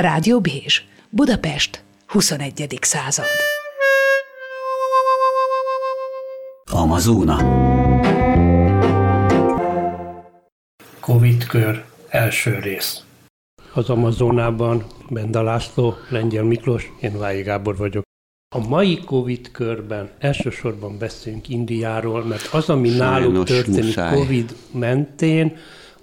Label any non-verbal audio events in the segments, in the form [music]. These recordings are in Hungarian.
Rádió Bézs, Budapest, 21. század. Amazóna. Covid kör első rész. Az Amazonában Benda László, Lengyel Miklós, én Vályi Gábor vagyok. A mai Covid körben elsősorban beszélünk Indiáról, mert az, ami Sajnos náluk történik muszáj. Covid mentén,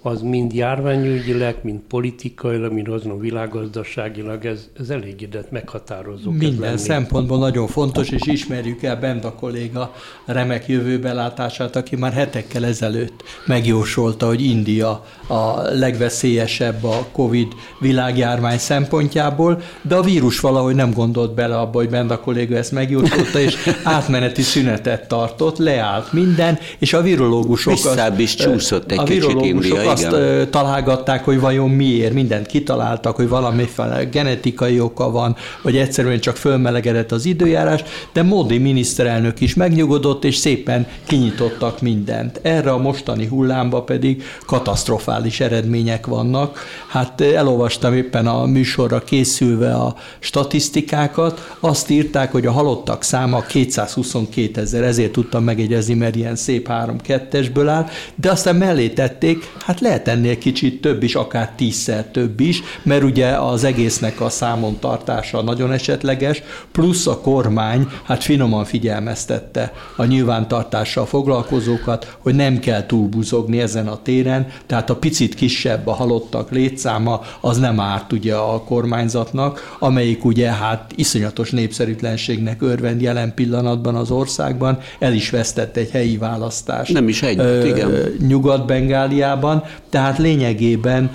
az mind járványügyileg, mind politikailag, mind azon világgazdaságilag, ez, ez ide meghatározó. Minden szempontból nagyon fontos, és ismerjük el Benda kolléga remek jövőbelátását, aki már hetekkel ezelőtt megjósolta, hogy India a legveszélyesebb a Covid világjárvány szempontjából, de a vírus valahogy nem gondolt bele abba, hogy Benda kolléga ezt megjósolta, és [laughs] átmeneti szünetet tartott, leállt minden, és a virológusok... Visszább is csúszott egy a kicsit India, azt igen. találgatták, hogy vajon miért, mindent kitaláltak, hogy valamiféle genetikai oka van, vagy egyszerűen csak fölmelegedett az időjárás, de Modi miniszterelnök is megnyugodott, és szépen kinyitottak mindent. Erre a mostani hullámba pedig katasztrofális eredmények vannak. Hát elolvastam éppen a műsorra készülve a statisztikákat, azt írták, hogy a halottak száma 222 ezer, ezért tudtam megegyezni, mert ilyen szép 3-2-esből áll, de aztán mellé tették, hát lehet ennél kicsit több is, akár tízszer több is, mert ugye az egésznek a számon tartása nagyon esetleges, plusz a kormány hát finoman figyelmeztette a nyilvántartással foglalkozókat, hogy nem kell túlbuzogni ezen a téren, tehát a picit kisebb a halottak létszáma, az nem árt ugye a kormányzatnak, amelyik ugye hát iszonyatos népszerűtlenségnek örvend jelen pillanatban az országban, el is vesztett egy helyi választást. Nem is egy, igen. Nyugat-Bengáliában, tehát lényegében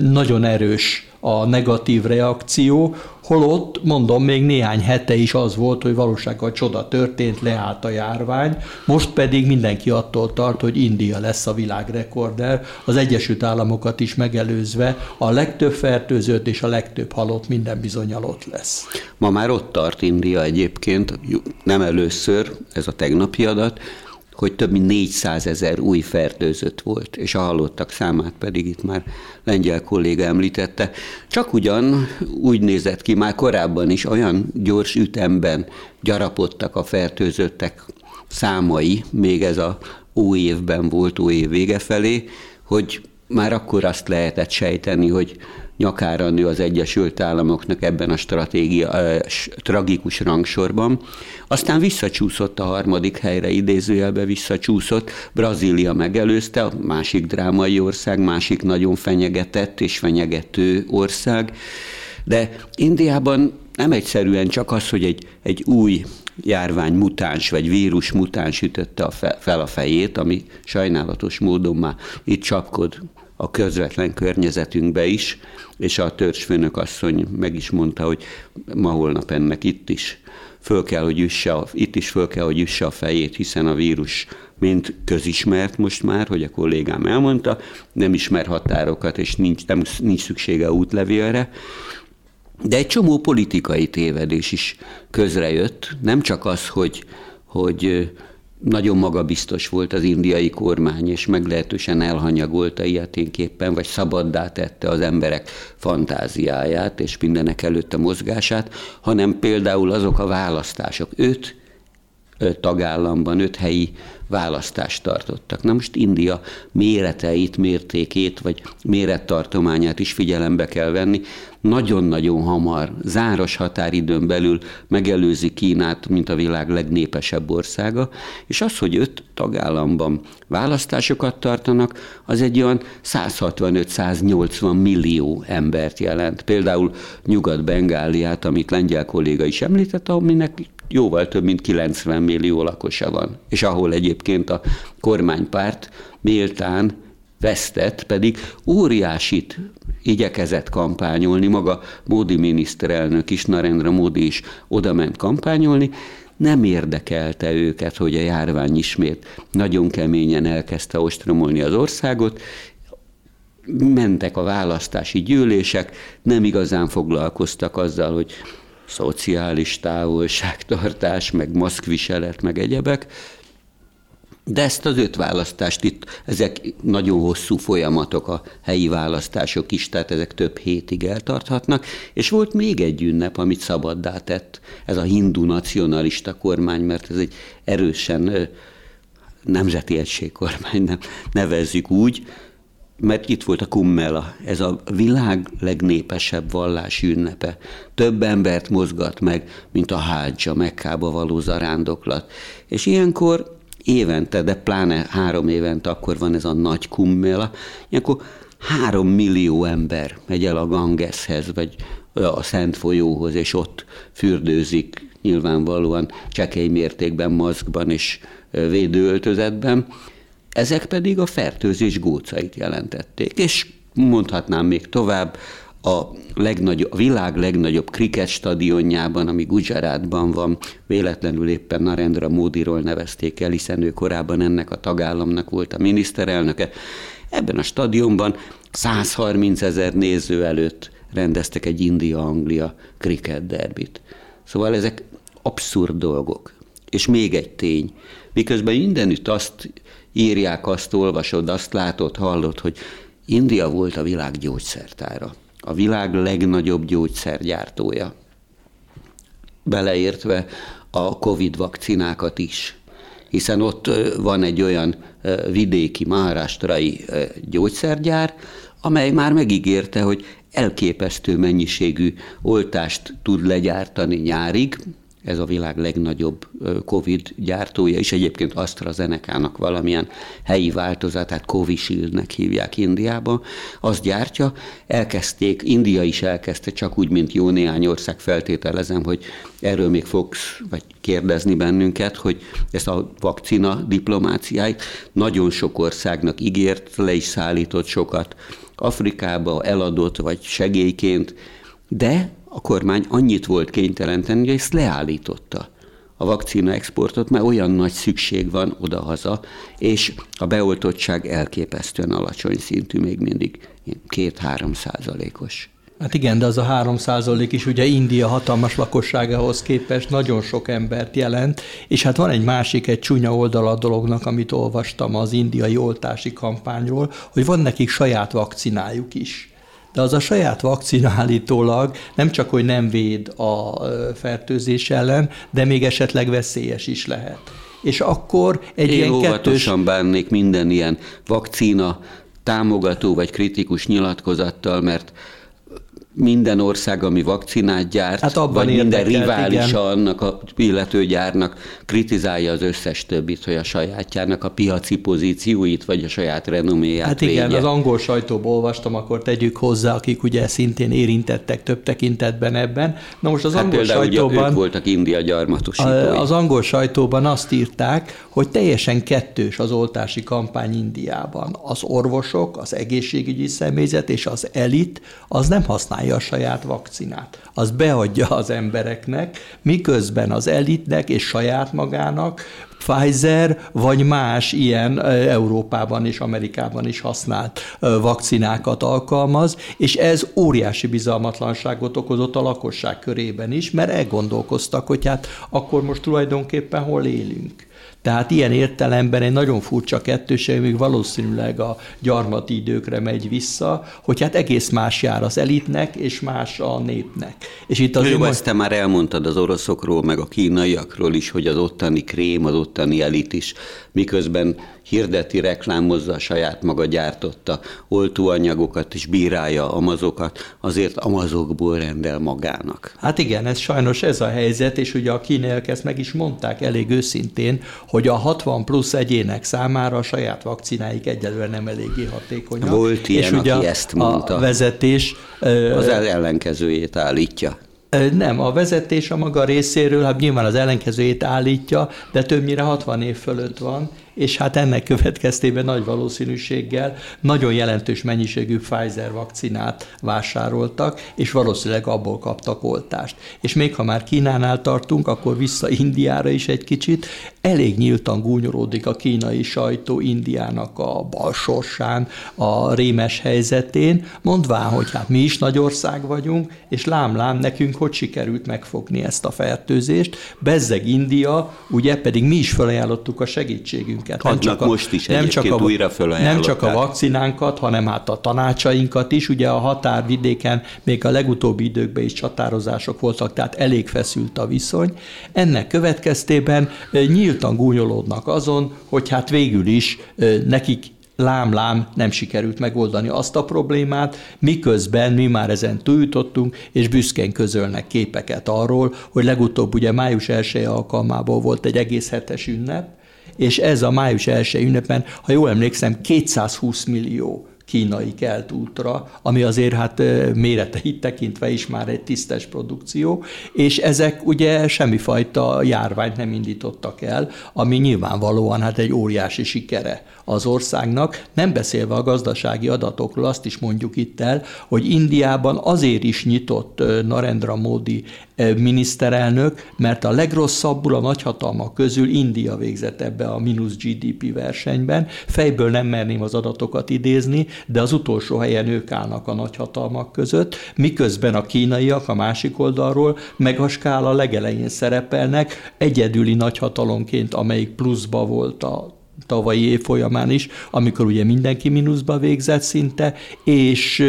nagyon erős a negatív reakció, holott, mondom, még néhány hete is az volt, hogy valósággal csoda történt, leállt a járvány, most pedig mindenki attól tart, hogy India lesz a világrekorder, az Egyesült Államokat is megelőzve a legtöbb fertőzött és a legtöbb halott minden bizonyal ott lesz. Ma már ott tart India egyébként, nem először, ez a tegnapi adat, hogy több mint 400 ezer új fertőzött volt, és a halottak számát pedig itt már lengyel kolléga említette. Csak ugyan úgy nézett ki már korábban is, olyan gyors ütemben gyarapodtak a fertőzöttek számai, még ez a új évben volt, új év vége felé, hogy már akkor azt lehetett sejteni, hogy nyakára nő az Egyesült Államoknak ebben a stratégia, tragikus rangsorban. Aztán visszacsúszott a harmadik helyre, idézőjelbe visszacsúszott. Brazília megelőzte, a másik drámai ország, másik nagyon fenyegetett és fenyegető ország. De Indiában nem egyszerűen csak az, hogy egy, egy új járvány mutáns, vagy vírus mutáns ütötte a fel a fejét, ami sajnálatos módon már itt csapkod a közvetlen környezetünkbe is, és a törzsfőnök asszony meg is mondta, hogy ma holnap ennek itt is föl kell, hogy üsse a, itt is föl kell, hogy üsse a fejét, hiszen a vírus mint közismert most már, hogy a kollégám elmondta, nem ismer határokat, és nincs, nem, nincs szüksége útlevélre, de egy csomó politikai tévedés is közrejött, nem csak az, hogy, hogy nagyon magabiztos volt az indiai kormány, és meglehetősen elhanyagolta ilyeténképpen, vagy szabaddá tette az emberek fantáziáját, és mindenek előtt a mozgását, hanem például azok a választások. Öt, tagállamban, öt helyi választást tartottak. Na most India méreteit, mértékét, vagy mérettartományát is figyelembe kell venni. Nagyon-nagyon hamar, záros határidőn belül megelőzi Kínát, mint a világ legnépesebb országa, és az, hogy öt tagállamban választásokat tartanak, az egy olyan 165-180 millió embert jelent. Például Nyugat-Bengáliát, amit lengyel kolléga is említett, aminek jóval több mint 90 millió lakosa van, és ahol egyébként a kormánypárt méltán vesztett, pedig óriásit igyekezett kampányolni, maga Módi miniszterelnök is, Narendra Módi is oda ment kampányolni, nem érdekelte őket, hogy a járvány ismét nagyon keményen elkezdte ostromolni az országot, mentek a választási gyűlések, nem igazán foglalkoztak azzal, hogy szociális távolságtartás, meg maszkviselet, meg egyebek, De ezt az öt választást itt, ezek nagyon hosszú folyamatok, a helyi választások is, tehát ezek több hétig eltarthatnak, és volt még egy ünnep, amit szabaddá tett, ez a hindu nacionalista kormány, mert ez egy erősen nemzeti egységkormány, nem nevezzük úgy, mert itt volt a Kummela, ez a világ legnépesebb vallási ünnepe. Több embert mozgat meg, mint a hádzsa, Mekkába való zarándoklat. És ilyenkor évente, de pláne három évente akkor van ez a nagy Kummela, ilyenkor három millió ember megy el a Gangeshez, vagy a Szent folyóhoz, és ott fürdőzik nyilvánvalóan csekély mértékben, maszkban és védőöltözetben, ezek pedig a fertőzés gócait jelentették. És mondhatnám még tovább, a, legnagyobb, a világ legnagyobb kriket stadionjában, ami Gujaratban van, véletlenül éppen Narendra Módiról nevezték el, hiszen ő korábban ennek a tagállamnak volt a miniszterelnöke. Ebben a stadionban 130 ezer néző előtt rendeztek egy India-Anglia kriket derbit. Szóval ezek abszurd dolgok. És még egy tény, miközben mindenütt azt írják, azt olvasod, azt látod, hallod, hogy India volt a világ gyógyszertára, a világ legnagyobb gyógyszergyártója, beleértve a Covid vakcinákat is, hiszen ott van egy olyan vidéki, maharastrai gyógyszergyár, amely már megígérte, hogy elképesztő mennyiségű oltást tud legyártani nyárig, ez a világ legnagyobb Covid gyártója, és egyébként AstraZeneca-nak valamilyen helyi változatát Covishield-nek hívják Indiába, azt gyártja, elkezdték, India is elkezdte, csak úgy, mint jó néhány ország feltételezem, hogy erről még fogsz vagy kérdezni bennünket, hogy ezt a vakcina diplomáciáit nagyon sok országnak ígért, le is szállított sokat Afrikába, eladott vagy segélyként, de a kormány annyit volt kénytelen tenni, hogy ezt leállította a vakcina exportot, mert olyan nagy szükség van odahaza, és a beoltottság elképesztően alacsony szintű, még mindig két-három százalékos. Hát igen, de az a három százalék is ugye India hatalmas lakosságához képest nagyon sok embert jelent, és hát van egy másik, egy csúnya oldala a dolognak, amit olvastam az indiai oltási kampányról, hogy van nekik saját vakcinájuk is de az a saját vakcina állítólag nem csak, hogy nem véd a fertőzés ellen, de még esetleg veszélyes is lehet. És akkor egy Én ilyen kettős... bánnék minden ilyen vakcina támogató vagy kritikus nyilatkozattal, mert minden ország, ami vakcinát gyárt, hát abban vagy minden riválisa annak a illető gyárnak kritizálja az összes többit, hogy a sajátjának a piaci pozícióit, vagy a saját renoméját Hát igen, védje. az angol sajtóból olvastam, akkor tegyük hozzá, akik ugye szintén érintettek több tekintetben ebben. Na most az hát angol sajtóban... ők voltak India gyarmatosítói. Az angol sajtóban azt írták, hogy teljesen kettős az oltási kampány Indiában. Az orvosok, az egészségügyi személyzet és az elit az nem használja használja a saját vakcinát. Az beadja az embereknek, miközben az elitnek és saját magának Pfizer vagy más ilyen Európában és Amerikában is használt vakcinákat alkalmaz, és ez óriási bizalmatlanságot okozott a lakosság körében is, mert elgondolkoztak, hogy hát akkor most tulajdonképpen hol élünk. Tehát ilyen értelemben egy nagyon furcsa kettőség, még valószínűleg a gyarmati időkre megy vissza, hogy hát egész más jár az elitnek, és más a népnek. És itt az Jó, ezt te már elmondtad az oroszokról, meg a kínaiakról is, hogy az ottani krém, az ottani elit is, miközben hirdeti, reklámozza a saját maga gyártotta oltóanyagokat, és bírálja amazokat, azért amazokból rendel magának. Hát igen, ez sajnos ez a helyzet, és ugye a kínaiak ezt meg is mondták elég őszintén, hogy a 60 plusz egyének számára a saját vakcináik egyelőre nem eléggé hatékonyak. Volt ilyen, és ugye aki ezt mondta. A vezetés az ellenkezőjét állítja. Nem, a vezetés a maga részéről, hát nyilván az ellenkezőjét állítja, de többnyire 60 év fölött van, és hát ennek következtében nagy valószínűséggel nagyon jelentős mennyiségű Pfizer vakcinát vásároltak, és valószínűleg abból kaptak oltást. És még ha már Kínánál tartunk, akkor vissza Indiára is egy kicsit. Elég nyíltan gúnyolódik a kínai sajtó Indiának a balsorsán, a rémes helyzetén, mondván, hogy hát mi is nagy ország vagyunk, és lám-lám nekünk hogy sikerült megfogni ezt a fertőzést. Bezzeg India, ugye pedig mi is felajánlottuk a segítségünket. Nem csak a, most is nem csak a, újra Nem csak a vakcinánkat, hanem hát a tanácsainkat is. Ugye a határvidéken még a legutóbbi időkben is csatározások voltak, tehát elég feszült a viszony. Ennek következtében nyíltan gúnyolódnak azon, hogy hát végül is nekik lám-lám nem sikerült megoldani azt a problémát, miközben mi már ezen túljutottunk, és büszkén közölnek képeket arról, hogy legutóbb ugye május 1 alkalmából volt egy egész hetes ünnep, és ez a május 1 ünnepen, ha jól emlékszem, 220 millió kínai kelt útra, ami azért hát méreteit tekintve is már egy tisztes produkció, és ezek ugye semmifajta járványt nem indítottak el, ami nyilvánvalóan hát egy óriási sikere az országnak, nem beszélve a gazdasági adatokról, azt is mondjuk itt el, hogy Indiában azért is nyitott Narendra Modi miniszterelnök, mert a legrosszabbul a nagyhatalmak közül India végzett ebbe a mínusz GDP versenyben. Fejből nem merném az adatokat idézni, de az utolsó helyen ők állnak a nagyhatalmak között, miközben a kínaiak a másik oldalról meg a skála legelején szerepelnek, egyedüli nagyhatalomként, amelyik pluszba volt a tavalyi év folyamán is, amikor ugye mindenki mínuszba végzett szinte, és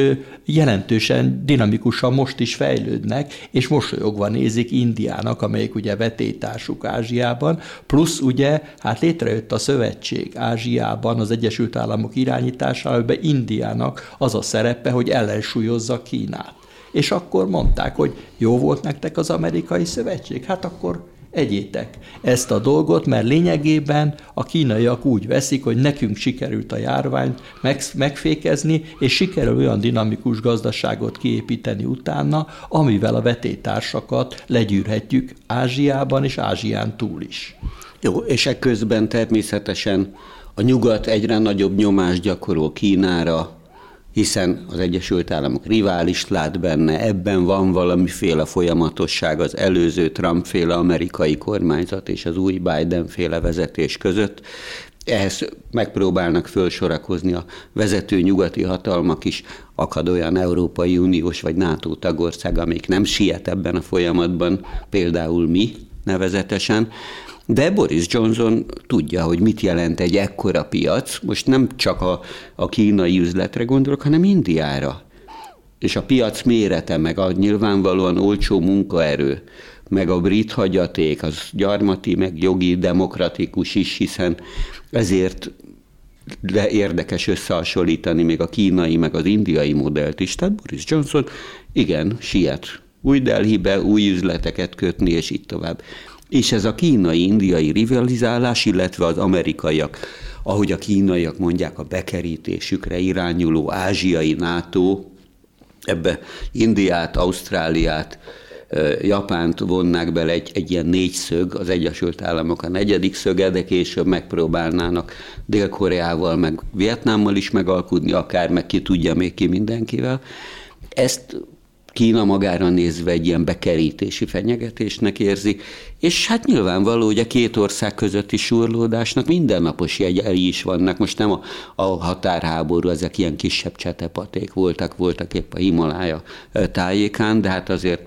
jelentősen dinamikusan most is fejlődnek, és mosolyogva nézik Indiának, amelyik ugye vetétársuk Ázsiában, plusz ugye hát létrejött a szövetség Ázsiában az Egyesült Államok irányításával, amiben Indiának az a szerepe, hogy ellensúlyozza Kínát. És akkor mondták, hogy jó volt nektek az amerikai szövetség, hát akkor egyétek ezt a dolgot, mert lényegében a kínaiak úgy veszik, hogy nekünk sikerült a járványt megfékezni, és sikerül olyan dinamikus gazdaságot kiépíteni utána, amivel a vetétársakat legyűrhetjük Ázsiában és Ázsián túl is. Jó, és ekközben természetesen a nyugat egyre nagyobb nyomást gyakorol Kínára, hiszen az Egyesült Államok rivális lát benne, ebben van valamiféle folyamatosság az előző Trump-féle amerikai kormányzat és az új Biden-féle vezetés között. Ehhez megpróbálnak fölsorakozni a vezető nyugati hatalmak is, akad olyan Európai Uniós vagy NATO tagország, amelyik nem siet ebben a folyamatban, például mi nevezetesen, de Boris Johnson tudja, hogy mit jelent egy ekkora piac. Most nem csak a, a kínai üzletre gondolok, hanem Indiára. És a piac mérete, meg a nyilvánvalóan olcsó munkaerő, meg a brit hagyaték, az gyarmati, meg jogi, demokratikus is, hiszen ezért de érdekes összehasonlítani még a kínai, meg az indiai modellt is. Tehát Boris Johnson, igen, siet új Delhibe, új üzleteket kötni, és így tovább. És ez a kínai-indiai rivalizálás, illetve az amerikaiak, ahogy a kínaiak mondják, a bekerítésükre irányuló ázsiai NATO, ebbe Indiát, Ausztráliát, Japánt vonnák bele egy, egy ilyen négyszög, az Egyesült Államok a negyedik szöge, de később megpróbálnának Dél-Koreával, meg Vietnámmal is megalkudni, akár meg ki tudja még ki mindenkivel. Ezt Kína magára nézve egy ilyen bekerítési fenyegetésnek érzi, és hát nyilvánvaló, hogy a két ország közötti surlódásnak mindennapos jegyei is vannak. Most nem a, a határháború, ezek ilyen kisebb csetepaték voltak, voltak épp a Himalája tájékán, de hát azért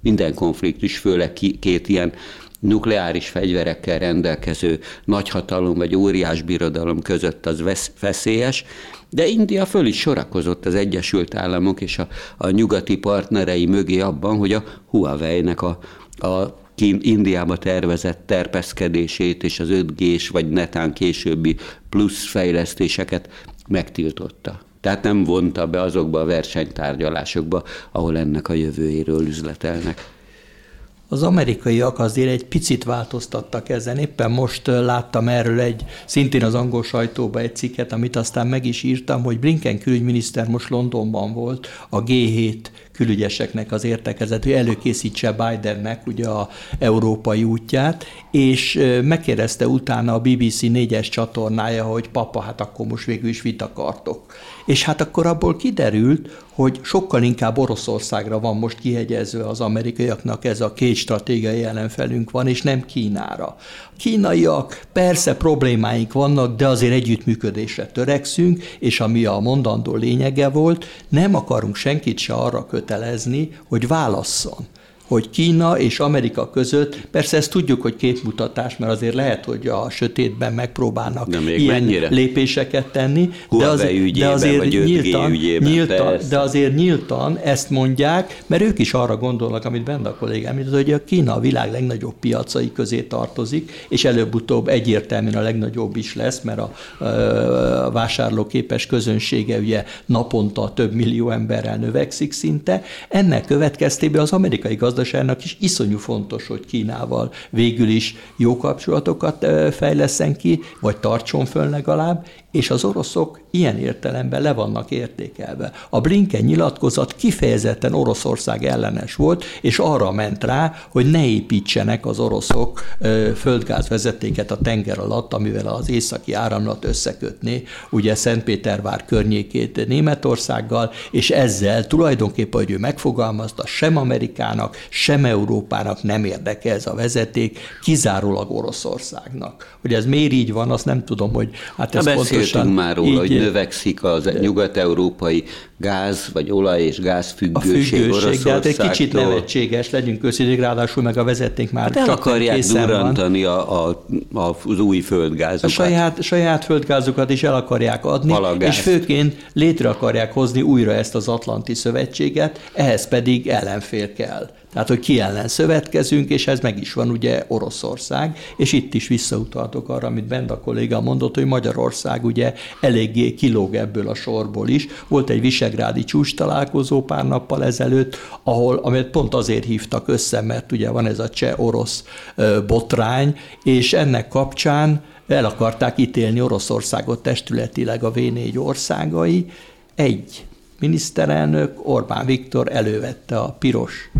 minden konfliktus, főleg két ilyen nukleáris fegyverekkel rendelkező nagyhatalom vagy óriás birodalom között az veszélyes, de India föl is sorakozott az Egyesült Államok és a, a nyugati partnerei mögé abban, hogy a Huawei-nek a, a Indiába tervezett terpeszkedését és az 5G-s vagy netán későbbi plusz fejlesztéseket megtiltotta. Tehát nem vonta be azokba a versenytárgyalásokba, ahol ennek a jövőjéről üzletelnek. Az amerikaiak azért egy picit változtattak ezen. Éppen most láttam erről egy, szintén az angol sajtóban egy cikket, amit aztán meg is írtam, hogy Blinken külügyminiszter most Londonban volt a G7 külügyeseknek az értekezet, hogy előkészítse Bidennek ugye a európai útját, és megkérdezte utána a BBC négyes csatornája, hogy papa, hát akkor most végül is mit akartok. És hát akkor abból kiderült, hogy sokkal inkább Oroszországra van most kihegyezve az amerikaiaknak ez a két stratégiai ellenfelünk van, és nem Kínára. Kínaiak, persze problémáink vannak, de azért együttműködésre törekszünk, és ami a mondandó lényege volt, nem akarunk senkit se arra kötelezni, hogy válasszon hogy Kína és Amerika között, persze ezt tudjuk, hogy képmutatás, mert azért lehet, hogy a sötétben megpróbálnak de még ilyen mennyire? lépéseket tenni, de, az, de azért nyíltan, nyíltan, de azért nyíltan ezt mondják, mert ők is arra gondolnak, amit benne a kollégám, hogy a Kína a világ legnagyobb piacai közé tartozik, és előbb-utóbb egyértelműen a legnagyobb is lesz, mert a, a vásárlóképes közönsége ugye naponta több millió emberrel növekszik szinte. Ennek következtében az amerikai gazdaság gazdaságnak is iszonyú fontos, hogy Kínával végül is jó kapcsolatokat fejleszen ki, vagy tartson föl legalább, és az oroszok ilyen értelemben le vannak értékelve. A Blinken nyilatkozat kifejezetten Oroszország ellenes volt, és arra ment rá, hogy ne építsenek az oroszok földgázvezetéket a tenger alatt, amivel az északi áramlat összekötné ugye Szentpétervár környékét Németországgal, és ezzel tulajdonképpen, hogy ő megfogalmazta, sem Amerikának, sem Európának nem érdeke ez a vezeték, kizárólag Oroszországnak. Hogy ez miért így van, azt nem tudom, hogy hát ez pontosan... már róla, hogy növekszik az nyugat-európai gáz, vagy olaj és gázfüggőség A függőség, de hát egy kicsit nevetséges, legyünk őszintén, ráadásul meg a vezeték már hát el akarják durrantani a, a, a, az új földgázokat. A saját, saját földgázokat is el akarják adni, Palagázt. és főként létre akarják hozni újra ezt az Atlanti Szövetséget, ehhez pedig ellenfél kell. Tehát, hogy ki ellen szövetkezünk, és ez meg is van ugye Oroszország, és itt is visszautaltok arra, amit Benda kolléga mondott, hogy Magyarország ugye eléggé kilóg ebből a sorból is. Volt egy visegrádi csúcs találkozó pár nappal ezelőtt, ahol, amit pont azért hívtak össze, mert ugye van ez a cseh-orosz botrány, és ennek kapcsán el akarták ítélni Oroszországot testületileg a V4 országai. Egy miniszterelnök, Orbán Viktor elővette a piros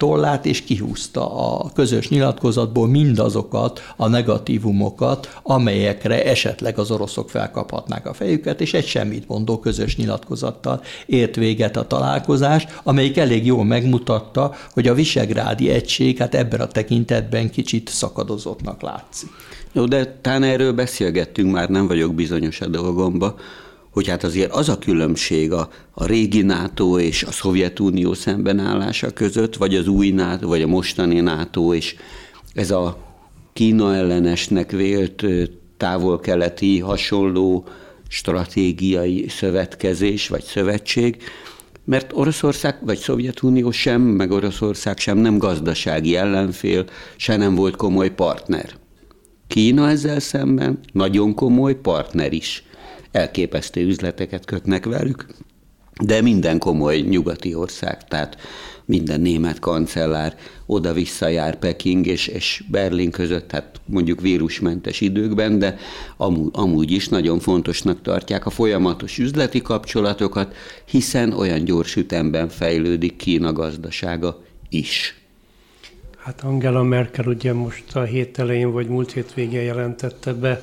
tollát, és kihúzta a közös nyilatkozatból mindazokat a negatívumokat, amelyekre esetleg az oroszok felkaphatnák a fejüket, és egy semmit mondó közös nyilatkozattal ért véget a találkozás, amelyik elég jól megmutatta, hogy a visegrádi egység hát ebben a tekintetben kicsit szakadozottnak látszik. Jó, de talán erről beszélgettünk már, nem vagyok bizonyos a dolgomba, hogy hát azért az a különbség a, a régi NATO és a Szovjetunió szembenállása között, vagy az új NATO, vagy a mostani NATO és ez a Kína ellenesnek vélt távol-keleti hasonló stratégiai szövetkezés vagy szövetség, mert Oroszország vagy Szovjetunió sem, meg Oroszország sem nem gazdasági ellenfél, se nem volt komoly partner. Kína ezzel szemben nagyon komoly partner is elképesztő üzleteket kötnek velük, de minden komoly nyugati ország, tehát minden német kancellár oda-vissza jár Peking és, és Berlin között, tehát mondjuk vírusmentes időkben, de amúgy, amúgy is nagyon fontosnak tartják a folyamatos üzleti kapcsolatokat, hiszen olyan gyors ütemben fejlődik Kína gazdasága is. Hát Angela Merkel ugye most a hét elején vagy múlt hét végén jelentette be,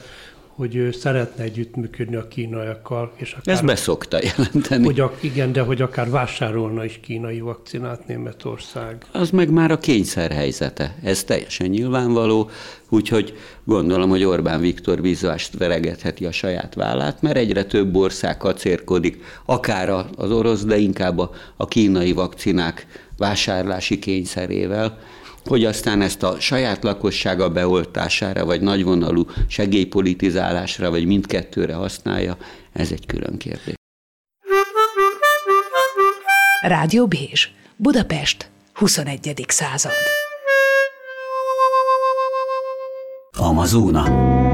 hogy ő szeretne együttműködni a kínaiakkal. És akár, Ez beszokta jelenteni. Hogy a, igen, de hogy akár vásárolna is kínai vakcinát Németország. Az meg már a kényszer helyzete. Ez teljesen nyilvánvaló, úgyhogy gondolom, hogy Orbán Viktor bizvást veregetheti a saját vállát, mert egyre több ország kacérkodik, akár az orosz, de inkább a, a kínai vakcinák vásárlási kényszerével hogy aztán ezt a saját lakossága beoltására, vagy nagyvonalú segélypolitizálásra, vagy mindkettőre használja, ez egy külön kérdés. Rádió Bézs, Budapest, 21. század. Amazona.